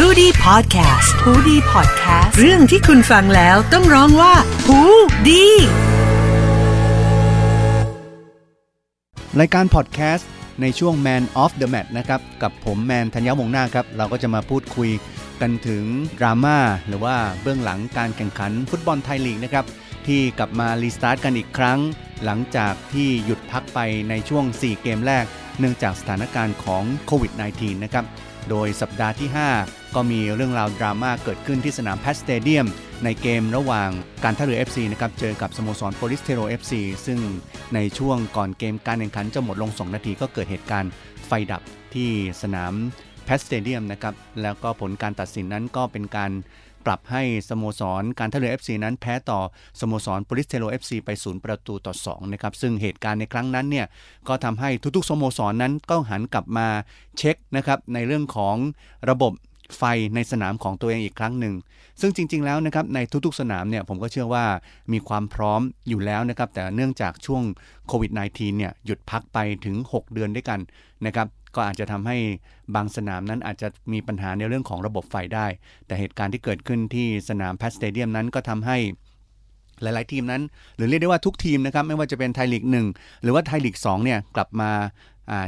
h o ดี้พอดแคสต์ฮูดี้พอดแคสต์เรื่องที่คุณฟังแล้วต้องร้องว่าหูดีรายการพอดแคสต์ในช่วง Man of the Match นะครับ กับผมแมนธัญญวงศ์นาคครับ เราก็จะมาพูดคุยกันถึงดราม่าหรือว่าเบื้องหลังการแข่งขันฟุตบอลไทยลีกนะครับ ที่กลับมา restart กันอีกครั้ง หลังจากที่หยุดพักไปในช่วง 4 เกมแรก เนื่องจากสถานการณ์ของโควิด -19 นะครับ โดยสัปดาห์ที่ 5 ก็มีเรื่องราวดราม่าเกิดขึ้นที่สนาม PAT Stadium ในเกมระหว่างการท่าเรือ FC นะครับ เจอกับสโมสรโปลิสเทโร FC ซึ่งในช่วงก่อนเกมการแข่งขันจะหมดลง 2 นาทีก็เกิดเหตุการณ์ไฟดับที่สนาม PAT Stadium นะครับ แล้วก็ผลการตัดสินนั้นก็เป็นการ ปรับให้สโมสรการท่าเรือ FC นั้นแพ้ต่อสโมสรปลิสเทโร FC ไปศูนย์ประตูต่อ2นะครับซึ่งเหตุการณ์ในครั้งนั้นเนี่ยก็ทำให้ทุกๆสโมสรนั้นก็หันกลับมาเช็คนะครับในเรื่องของระบบไฟในสนามของตัวเองอีกครั้งหนึ่ง ซึ่งจริง ๆ แล้วนะครับในทุกๆ สนามเนี่ยผมก็เชื่อว่ามีความพร้อมอยู่แล้วนะครับแต่เนื่องจากช่วงโควิด -19 เนี่ยหยุดพักไปถึง 6 เดือนด้วยกันนะครับ ก็อาจจะทำให้บางสนามนั้นอาจจะมีปัญหาในเรื่องของระบบไฟได้ แต่เหตุการณ์ที่เกิดขึ้นที่สนามแพทสเตเดียมนั้นก็ทำให้หลาย ๆ ทีมนั้น หรือเรียกได้ว่าทุกทีมนะครับไม่ว่าจะเป็นไทยลีก1 หรือว่าไทยลีก2เนี่ยกลับมา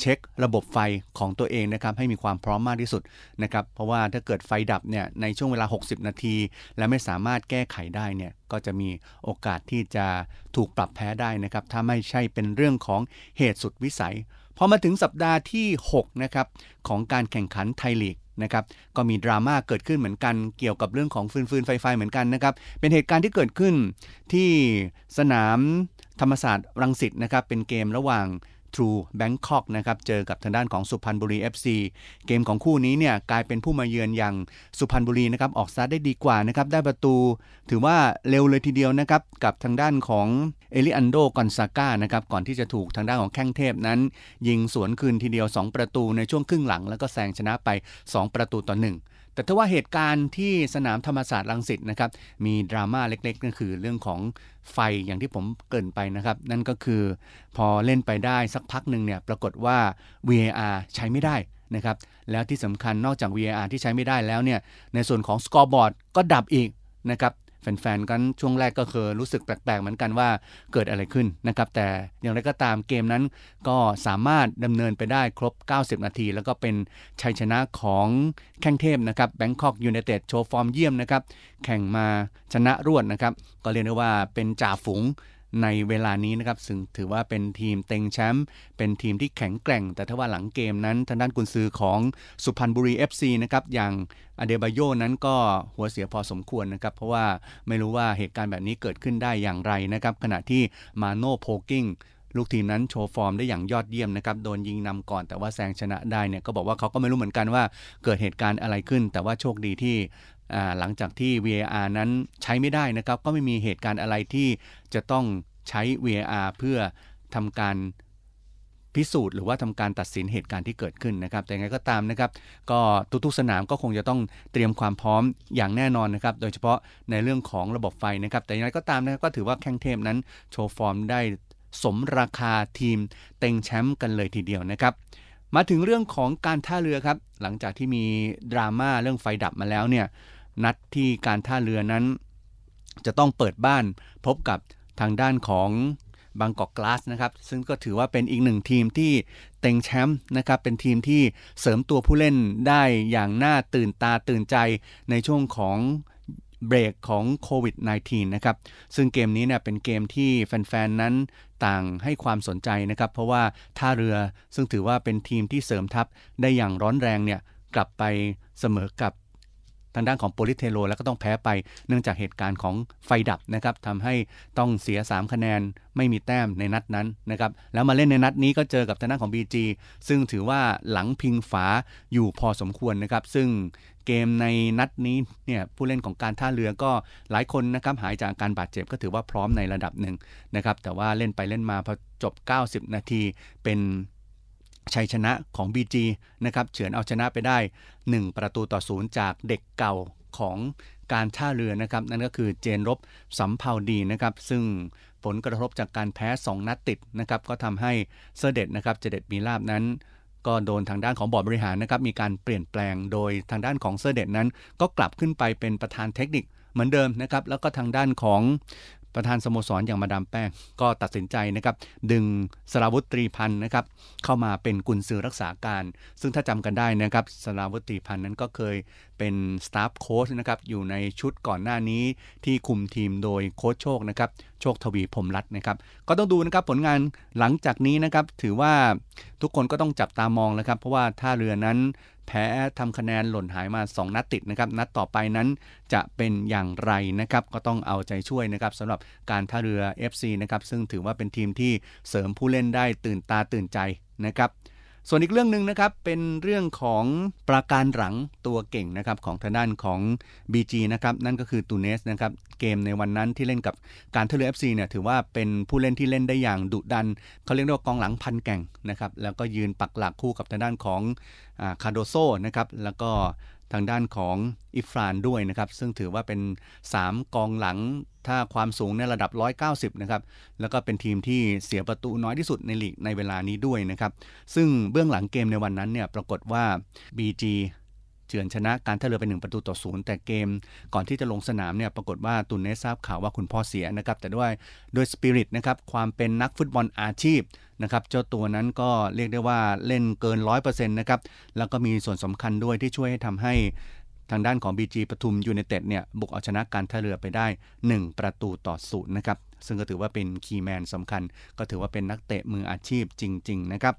เช็คระบบไฟของตัวเองนะครับให้มีความพร้อมมากที่สุดนะครับเพราะว่าถ้าเกิดไฟดับเนี่ยในช่วงเวลา 60 นาที และไม่สามารถแก้ไขได้เนี่ยก็จะมีโอกาสที่จะถูกปรับแพ้ได้นะครับถ้าไม่ใช่เป็นเรื่องของเหตุสุดวิสัย พอมาถึงสัปดาห์ที่ 6 นะครับ ของการแข่งขันไทยลีกนะครับก็มีดราม่าเกิดขึ้นเหมือนกันเกี่ยวกับเรื่องของฟืนฟืนไฟไฟเหมือนกันนะครับ เป็นเหตุการณ์ที่เกิดขึ้นที่สนามธรรมศาสตร์รังสิตนะครับ เป็นเกมระหว่าง True Bangkok นะครับเจอกับทางด้านของสุพรรณบุรี FC เกมของคู่นี้เนี่ยกลายเป็นผู้มาเยือนอย่างสุพรรณบุรีนะครับออกซาได้ดีกว่านะครับได้ประตู ถือว่าเร็วเลยทีเดียวนะครับกับทางด้านของเอลิอันโดกอนซาก้านะครับก่อนที่จะถูกทางด้านของแข้งเทพนั้น ยิงสวนคืนทีเดียว 2 ประตูในช่วงครึ่งหลัง แล้วก็แซงชนะไป 2 ประตูต่อ1 แต่ถ้าว่าเหตุการณ์ที่สนามธรรมศาสตร์ลังสิตนะครับ มีดราม่าเล็กๆนั่นคือเรื่องของไฟอย่างที่ผมเกินไปนะครับ นั่นก็คือพอเล่นไปได้สักพักหนึ่งเนี่ยปรากฏว่า VAR ใช้ไม่ได้นะครับ แล้วที่สำคัญนอกจาก VAR ที่ใช้ไม่ได้แล้วเนี่ยในส่วนของสกอร์บอร์ดก็ดับอีกนะครับ แฟนๆกันช่วงแรกก็คือรู้สึกแปลกๆเหมือนกันว่าเกิดอะไรขึ้นนะครับ แต่อย่างไรก็ตามเกมนั้นก็สามารถดำเนินไปได้ครบ 90 นาที แล้วก็เป็นชัยชนะของแข้งเทพนะครับแบงคอกยูไนเต็ดโชว์ฟอร์มเยี่ยมนะครับ แข่งมาชนะรวดนะครับ ก็เรียกได้ว่าเป็นจ่าฝูง ในเวลานี้นะครับซึ่งถือว่าเป็นทีมเต็งแชมป์เป็นทีมที่แข็งแกร่ง แต่ถ้าว่าหลังเกมนั้นทางด้านกุนซือของสุพรรณบุรี FC นะครับอย่างอเดบายโยนั้นก็หัวเสียพอสมควรนะครับ เพราะว่าไม่รู้ว่าเหตุการณ์แบบนี้เกิดขึ้นได้อย่างไรนะครับ ขณะที่มาโนโพกิ้งลูกทีมนั้นโชว์ฟอร์มได้อย่างยอดเยี่ยมนะครับ โดนยิงนำก่อนแต่ว่าแซงชนะได้เนี่ยก็บอกว่าเขาก็ไม่รู้เหมือนกันว่าเกิดเหตุการณ์อะไรขึ้น แต่ว่าโชคดีที่ หลังจากที่ VAR นั้นใช้ไม่ได้นะครับ ก็ไม่มีเหตุการณ์อะไรที่จะต้องใช้ VAR เพื่อทำการพิสูจน์หรือว่าทำการตัดสินเหตุการณ์ที่เกิดขึ้นนะครับ แต่ไงก็ตามนะครับ ก็ทุกๆสนามก็คงจะต้องเตรียมความพร้อมอย่างแน่นอนนะครับ โดยเฉพาะในเรื่องของระบบไฟนะครับ แต่อย่างไรก็ตามนะครับก็ถือว่าแข้งเทพนั้นโชว์ฟอร์มได้สมราคาทีมเต็งแชมป์กันเลยทีเดียวนะครับ มาถึงเรื่องของการท่าเรือครับ หลังจากที่มีดราม่าเรื่องไฟดับมาแล้วเนี่ย นัดที่การท่าเรือนั้น จะต้องเปิดบ้านพบกับทางด้านของบางกอกกลาสนะครับซึ่งก็ถือว่าเป็นอีกหนึ่งทีมที่เต็งแชมป์นะครับเป็นทีมที่เสริมตัวผู้เล่นได้อย่างน่าตื่นตาตื่นใจในช่วงของเบรกของโควิด -19 นะครับ ซึ่งเกมนี้เนี่ยเป็นเกมที่แฟนๆ นั้นต่างให้ความสนใจนะครับ เพราะว่าท่าเรือซึ่งถือว่าเป็นทีมที่เสริมทัพได้อย่างร้อนแรงเนี่ยกลับไปเสมอกับ ทางด้านของโปลิเทโรแล้วก็ต้องแพ้ไปเนื่องจากเหตุการณ์ของไฟดับนะครับทำให้ต้องเสีย 3 คะแนนไม่มีแต้มในนัดนั้นนะครับแล้วมาเล่นในนัดนี้ก็เจอกับทางด้านของ BG ซึ่งถือว่าหลังพิงฝาอยู่พอสมควรนะครับ ซึ่งเกมในนัดนี้เนี่ยผู้เล่นของการท่าเรือก็หลายคนนะครับหายจากการบาดเจ็บก็ถือว่าพร้อมในระดับหนึ่งนะครับแต่ว่าเล่นไปเล่นมาพอจบ 90 นาทีเป็น ชัยชนะของ BG นะครับเฉือนเอาชนะไปได้ 1 ประตูต่อศูนย์จากเด็กเก่าของการท่าเรือนะครับ นั่นก็คือเจนรบสำเภาดีนะครับ ซึ่งผลกระทบจากการแพ้ 2 นัดติดนะครับ ก็ทำให้เซอร์เด็จนะครับจเด็จ มีลาภนั้น ก็โดนทางด้านของบอร์ดบริหารนะครับมีการเปลี่ยนแปลงโดยทางด้านของเซอร์เด็จนั้น ก็กลับขึ้นไปเป็นประธานเทคนิคเหมือนเดิมนะครับ แล้วก็ทางด้านของ ประธานสโมสรอย่างมาดามแป้งก็ตัดสินใจนะครับ ดึงสระราวุฒิ ตรีพันธ์นะครับ เข้ามาเป็นกุนซือรักษาการ ซึ่งถ้าจำกันได้นะครับสระราวุฒิ ตรีพันธ์นั้นก็เคยเป็นสตาฟโค้ชนะครับ อยู่ในชุดก่อนหน้านี้ที่คุมทีมโดยโค้ชโชคนะครับ โชคทวีพรมรัตน์นะครับ ก็ต้องดูนะครับผลงานหลังจากนี้นะครับ ถือว่าทุกคนก็ต้องจับตามองนะครับ เพราะว่าท่าเรือนั้น แพ้ทำคะแนนหล่นหายมา 2 นัดติดนะครับ นัดต่อไปนั้นจะเป็นอย่างไรนะครับ ก็ต้องเอาใจช่วยนะครับสำหรับการท่าเรือ FC นะครับ ซึ่งถือว่าเป็นทีมที่เสริมผู้เล่นได้ตื่นตาตื่นใจนะครับ ส่วนอีกเรื่องหนึ่งนะครับเป็นเรื่องของปราการหลังตัวเก่งนะครับของทางด้านของ BG นะครับนั่นก็คือตูเญซนะครับเกมในวันนั้นที่เล่นกับการท่าเรือ FC เนี่ยถือว่าเป็นผู้เล่นที่เล่นได้อย่างดุดัน เขาเรียกว่ากองหลังพันธุ์แกร่งนะครับแล้วก็ยืนปักหลักคู่กับทางด้านของคาโดโซนะครับแล้วก็ ทางด้านของอิรฟานด้วยนะครับ ซึ่งถือว่าเป็น 3 กองหลังถ้าความสูงในระดับ 190 นะครับ แล้วก็เป็นทีมที่เสียประตูน้อยที่สุดในลีกในเวลานี้ด้วยนะครับ ซึ่งเบื้องหลังเกมในวันนั้นเนี่ยปรากฏว่า BG เฉือนชนะการท่าเรือไปหนึ่งประตูต่อศูนย์แต่เกมก่อนที่จะลงสนามเนี่ยปรากฏว่าตูเญซทราบข่าวว่าคุณพ่อเสียนะครับแต่ด้วยด้วยสปิริตนะครับความเป็นนักฟุตบอลอาชีพนะครับเจ้าตัวนั้นก็เรียกได้ว่าเล่นเกิน 100%นะครับแล้วก็มีส่วนสำคัญด้วยที่ช่วยให้ทำให้ทางด้านของ BG ปทุมยูเนเต็ดเนี่ยบุกเอาชนะการท่าเรือไปได้ 1 ประตูต่อศูนย์นะครับซึ่งก็ถือว่าเป็น key man สำคัญ ก็ถือว่าเป็นนักเตะมืออาชีพจริง ๆ นะครับ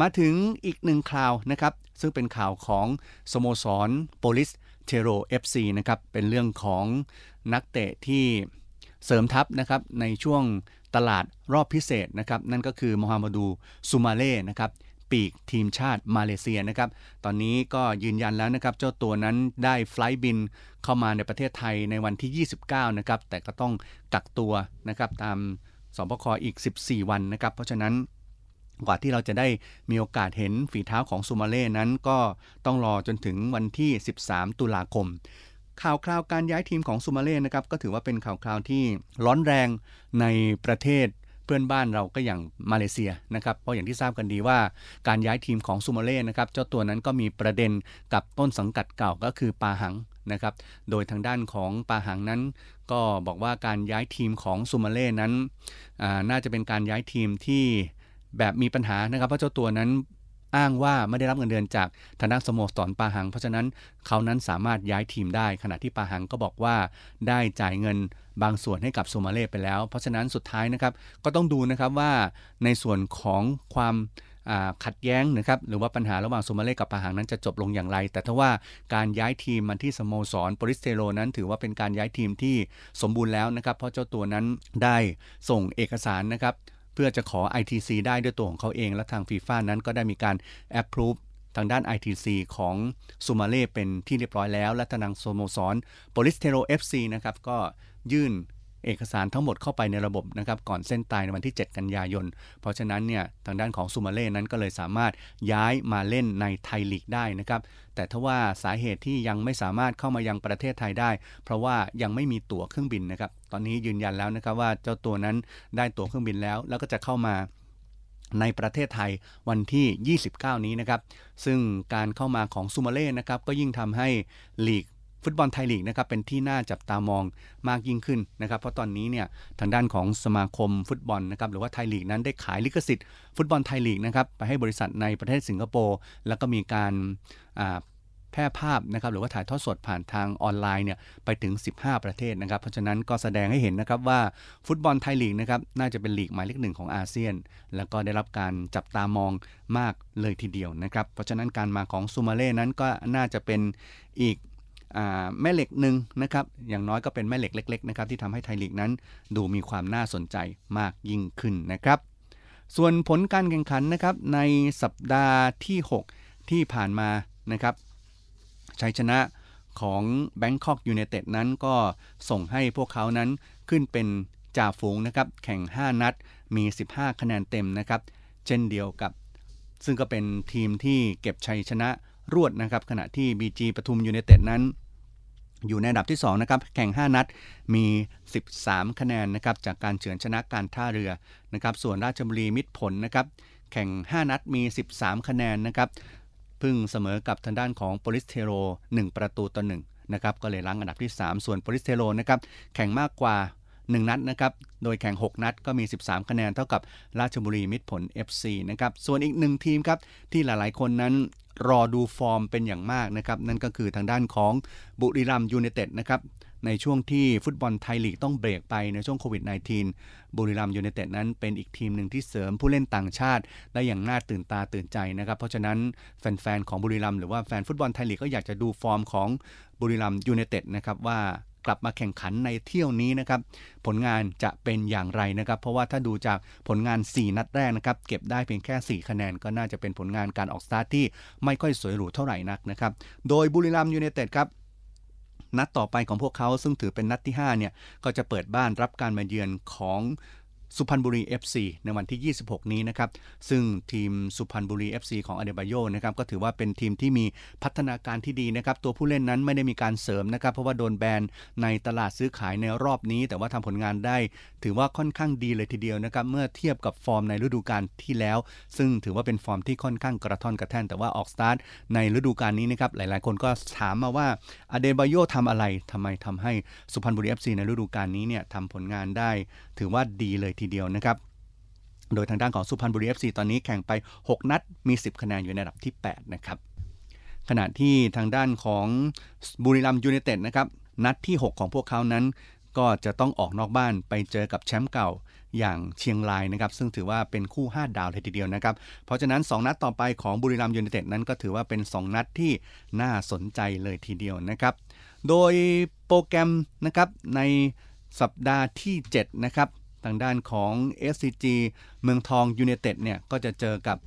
มาถึงอีกหนึ่งข่าวนะครับ ซึ่งเป็นข่าวของสโมสรโปลิศเทโร FC นะครับ เป็นเรื่องของนักเตะที่เสริมทัพนะครับในช่วงตลาดรอบพิเศษนะครับ นั่นก็คือโมฮามาดูซูมาเรห์นะครับปีกทีมชาติมาเลเซียนะครับ ตอนนี้ก็ยืนยันแล้วนะครับ เจ้าตัวนั้นได้ flight บินเข้ามาในประเทศไทยในวันที่ 29 นะครับ แต่ก็ต้องกักตัวนะครับตามสบคอีก 14 วันนะครับ เพราะฉะนั้น กว่าที่เราจะได้มีโอกาสเห็นฝีเท้าของซูมาเล่นั้นก็ต้องรอจนถึงวันที่ 13 ตุลาคม ข่าวคราวการย้ายทีมของซูมาเล่นะครับก็ถือว่าเป็นข่าวคราวที่ร้อนแรงในประเทศเพื่อนบ้านเราก็อย่างมาเลเซียนะครับเพราะอย่างที่ทราบกันดีว่าการย้ายทีมของซูมาเล่นะครับเจ้าตัวนั้นก็มีประเด็นกับต้นสังกัดเก่าก็คือปาหังนะครับโดยทางด้านของปาหังนั้น ก็บอกว่าการย้ายทีมของซูมาเล่นั้นน่าจะเป็นการย้ายทีมที่ แบบมีปัญหานะครับเพราะเจ้าตัวนั้นอ้างว่าไม่ได้รับเงินเดือนจากทางด้านสโมสรปาหัง เพราะฉะนั้นเขานั้นสามารถย้ายทีมได้ ขณะที่ปาหังก็บอกว่าได้จ่ายเงินบางส่วนให้กับโซมาเล่ไปแล้ว เพราะฉะนั้นสุดท้ายนะครับก็ต้องดูนะครับว่าในส่วนของความขัดแย้งนะครับหรือว่าปัญหาระหว่างซูมาเรห์กับปาหังนั้นจะจบลงอย่างไร แต่ถ้าว่าการย้ายทีมมาที่สโมสรโปลิศ เทโรนั้น ถือว่าเป็นการย้ายทีมที่สมบูรณ์แล้วนะครับเพราะเจ้าตัวนั้นได้ส่งเอกสารนะครับ เพื่อจะขอ ITC ได้ด้วยตัวของเขาเอง และทางฟีฟ่านั้นก็ได้มีการ approve ทางด้าน ITC ของซูมาเรห์เป็นที่เรียบร้อยแล้ว และทางสโมสรโปลิศ เทโร FC นะครับก็ยื่น เอกสารทั้งหมดเข้าไปในระบบนะครับก่อนเส้นตายในวันที่ 7 กันยายน เพราะฉะนั้นเนี่ยทางด้านของซูมาเล่นั้นก็เลยสามารถย้ายมาเล่นในไทยลีกได้นะครับแต่ถ้าว่าสาเหตุที่ยังไม่สามารถเข้ามายังประเทศไทยได้ เพราะว่ายังไม่มีตั๋วเครื่องบินนะครับตอนนี้ยืนยันแล้วนะครับว่าเจ้าตัวนั้นได้ตั๋วเครื่องบินแล้ว แล้วก็จะเข้ามาในประเทศไทยวันที่ 29 นี้นะครับ ซึ่งการเข้ามาของซูมาเล่นะครับ ก็ยิ่งทำให้ลีก ฟุตบอลไทยลีกนะครับเป็นที่น่าจับตามองมากยิ่งขึ้นนะครับ เพราะตอนนี้เนี่ยทางด้านของสมาคมฟุตบอลนะครับหรือว่าไทยลีกนั้นได้ขายลิขสิทธิ์ฟุตบอลไทยลีกนะครับไปให้บริษัทในประเทศสิงคโปร์แล้วก็มีการแพร่ภาพนะครับหรือว่าถ่ายทอดสดผ่านทางออนไลน์เนี่ยไปถึง 15 ประเทศนะครับ เพราะฉะนั้นก็แสดงให้เห็นนะครับว่าฟุตบอลไทยลีกนะครับน่าจะเป็นลีกหมายเลขหนึ่งของอาเซียน แล้วก็ได้รับการจับตามองมากเลยทีเดียวนะครับ เพราะฉะนั้นการมาของซูมาเล่นั้นก็น่าจะเป็นอีก แม่เหล็กหนึ่งนะครับ อย่างน้อยก็เป็นแม่เหล็กเล็กๆนะครับที่ทำให้ไทยลีกนั้น ดูมีความน่าสนใจมากยิ่งขึ้นนะครับ ส่วนผลการแข่งขันนะครับในสัปดาห์ที่ 6 ที่ผ่านมานะครับชัยชนะของ Bangkok United นั้นก็ส่งให้พวกเขานั้นขึ้นเป็นจ่าฝูงนะครับ แข่ง 5 นัดมี 15 คะแนนเต็มนะครับ เช่นเดียวกับ ซึ่งก็เป็นทีมที่เก็บชัยชนะรวดนะครับ ขณะที่ BG ปทุมยูไนเต็ดนั้น อยู่ในอันดับที่2นะครับแข่ง 5 นัดมี 13 คะแนนนะครับจากการเฉือนชนะการท่าเรือนะครับส่วนราชบุรีมิตรผลนะครับแข่ง 5 นัดมี 13 คะแนนนะครับพึ่งเสมอกับทางด้านของโปลิศ เทโร 1 ประตูต่อ1นะครับก็เลยรั้งอันดับที่ 3 ส่วนโปลิศ เทโรนะครับแข่งมากกว่า 1 นัดนะครับ โดยแข่ง 6 นัดก็มี 13 คะแนนเท่ากับราชบุรีมิตรผล FC นะครับ ส่วนอีกหนึ่งทีมครับ ที่หลายๆ คนนั้นรอดูฟอร์มเป็นอย่างมากนะครับ นั่นก็คือทางด้านของบุรีรัมยูไนเต็ดนะครับในช่วงที่ฟุตบอลไทยลีกต้องเบรกไปในช่วงโควิด -19 บุรีรัมยูไนเต็ดนั้นเป็นอีกทีมหนึ่งที่เสริมผู้เล่นต่างชาติ ได้อย่างน่าตื่นตาตื่นใจนะครับ เพราะฉะนั้นแฟน ๆ ของบุรีรัมหรือว่าแฟนฟุตบอลไทยลีกก็อยากจะดูฟอร์มของบุรีรัมยูไนเต็ดนะครับว่า กลับมาแข่งขันในเที่ยวนี้นะครับ ผลงานจะเป็นอย่างไรนะครับ เพราะว่าถ้าดูจากผลงาน 4 นัดแรกนะครับ เก็บได้เพียงแค่ 4 คะแนน ก็น่าจะเป็นผลงานการออกสตาร์ทที่ไม่ค่อยสวยหรูเท่าไหร่นักนะครับ โดยบุรีรัมยูไนเต็ดครับนัดต่อไปของพวกเขาซึ่งถือเป็นนัดที่5เนี่ยก็จะเปิดบ้านรับการมาเยือนของ สุพรรณบุรี FC ในวันที่ 26 นี้นะครับ ซึ่งทีมสุพรรณบุรี FC ของอเดบาโยนะครับก็ถือว่าเป็นทีมที่มีพัฒนาการที่ดีนะครับตัวผู้เล่นนั้นไม่ได้มีการเสริมนะครับ เพราะว่าโดนแบนในตลาดซื้อขายในรอบนี้ แต่ว่าทำผลงานได้ ถือว่าค่อนข้างดีเลยทีเดียวนะครับเมื่อเทียบกับฟอร์มในฤดูกาลที่แล้ว ซึ่งถือว่าเป็นฟอร์มที่ค่อนข้างกระท่อนกระแท่นแต่ว่าออกสตาร์ทในฤดูกาลนี้นะครับหลายๆ คนก็ถามมาว่าอเดบาโยทำอะไรทำไมทำให้สุพรรณบุรี FC ในฤดูกาลนี้เนี่ยทำผลงานได้ ถือว่าดีเลยทีเดียวนะครับ โดยทางด้านของสุพรรณบุรี FC ตอนนี้แข่งไป 6 นัดมี 10 คะแนนอยู่ในอันดับที่ 8 นะครับ ขณะที่ทางด้านของบุรีรัมยูไนเต็ดนะครับนัดที่ 6 ของพวกเขานั้น ก็จะต้องออกนอกบ้านไปเจอกับแชมป์เก่าอย่างเชียงรายนะครับ ซึ่งถือว่าเป็นคู่ 5 ดาวเลยทีเดียวนะครับ เพราะฉะนั้น 2 นัดต่อไปของบุรีรัมยูไนเต็ดนั้นก็ถือว่าเป็น 2 นัดที่น่าสนใจเลยทีเดียวนะครับ โดยโปรแกรมนะครับในสัปดาห์ที่ 7 นะครับ ทางด้านของ SCG เมืองทองยูไนเต็ดเนี่ยก็จะเจอกับ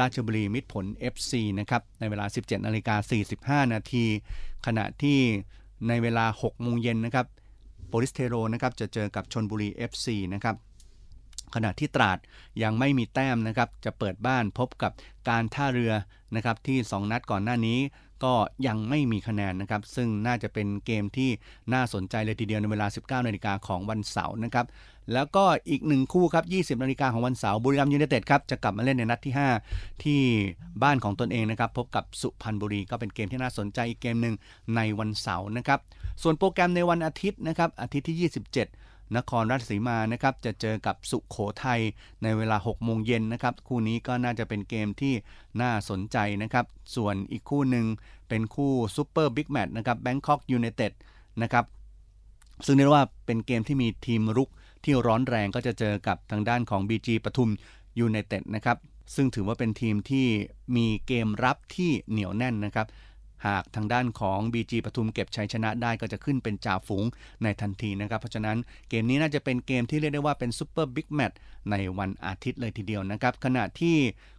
ราชบุรีมิตรผล FC นะครับในเวลา 17นาฬิกา45 นาทีขณะที่ในเวลา 6 โมงเย็นนะครับโปลิศ เทโรนะครับจะเจอกับชลบุรี FC นะครับขณะที่ตราดยังไม่มีแต้มนะครับจะเปิดบ้านพบกับการท่าเรือนะครับที่ 2 นัดก่อนหน้านี้ก็ยังไม่มีคะแนนนะครับซึ่งน่าจะเป็นเกมที่น่าสนใจเลยทีเดียวในเวลา 19นาฬิกาของวันเสาร์นะครับ แล้วก็อีกหนึ่งคู่ครับ 20 นาฬิกาของวันเสาร์บุรีรัมย์ยูไนเต็ดครับ จะกลับมาเล่นในนัดที่ 5 ที่บ้านของตนเองนะครับ พบกับสุพรรณบุรีก็เป็นเกมที่น่าสนใจอีกเกมหนึ่งในวันเสาร์นะครับ ส่วนโปรแกรมในวันอาทิตย์นะครับ อาทิตย์ที่ 27 นครราชสีมานะครับ จะเจอกับสุขโขทัยในเวลา 6 โมงเย็นนะครับ คู่นี้ก็น่าจะเป็นเกมที่น่าสนใจนะครับ ส่วนอีกคู่หนึ่งเป็นคู่ซูเปอร์บิ๊กแมตช์นะครับแบงคอกยูไนเต็ดนะครับซึ่งเรียกว่าเป็นเกมที่มีทีมรุก ที่ร้อนแรงก็จะเจอกับทางด้านของ BG ปทุมยูไนเต็ดนะครับ ซึ่งถือว่าเป็นทีมที่มีเกมรับที่เหนียวแน่นนะครับ หากทางด้านของ BG ปทุมเก็บชัยชนะได้ก็จะขึ้นเป็นจ่าฝูงในทันทีนะครับ เพราะฉะนั้นเกมนี้น่าจะเป็นเกมที่เรียกได้ว่าเป็นซูเปอร์บิ๊กแมตช์ในวันอาทิตย์เลยทีเดียวนะครับ ขณะที่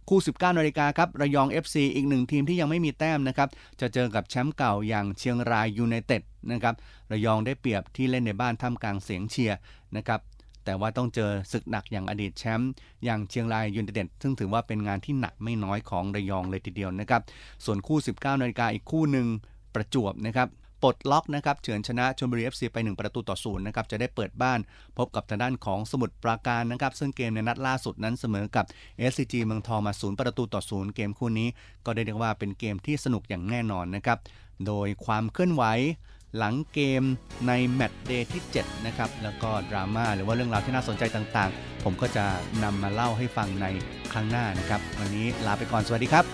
คู่ 19นาฬิกาครับระยอง FC อีกหนึ่งทีมที่ยังไม่มีแต้มนะครับ จะเจอกับแชมป์เก่าอย่างเชียงรายยูไนเต็ดนะครับระยองได้เปรียบที่เล่นในบ้านท่ามกลางเสียงเชียร์นะครับ แต่ว่าต้องเจอศึกหนักอย่างอดีตแชมป์อย่างเชียงรายยูไนเต็ดซึ่งถือว่าเป็นงานที่หนักไม่น้อยของระยองเลยทีเดียวนะครับ ส่วนคู่ 19นาฬิกาอีกคู่หนึ่งประจวบนะครับปลดล็อกนะครับเฉือนชนะชลบุรี FC ไป 1 ประตูต่อศูนย์นะครับจะได้เปิดบ้านพบกับทางด้านของสมุทรปราการนะครับ ซึ่งเกมในนัดล่าสุดนั้นเสมอกับ SCG เมืองทองมาศูนย์ประตูต่อศูนย์เกมคู่นี้ ก็ได้เรียกว่าเป็นเกมที่สนุกอย่างแน่นอนนะครับ โดยความเคลื่อนไหว หลังเกมในแมตช์เดย์ที่ 7 นะครับ แล้วก็ดราม่าหรือว่าเรื่องราวที่น่าสนใจต่างๆ ผมก็จะนำมาเล่าให้ฟังในครั้งหน้านะครับ วันนี้ลาไปก่อนสวัสดีครับ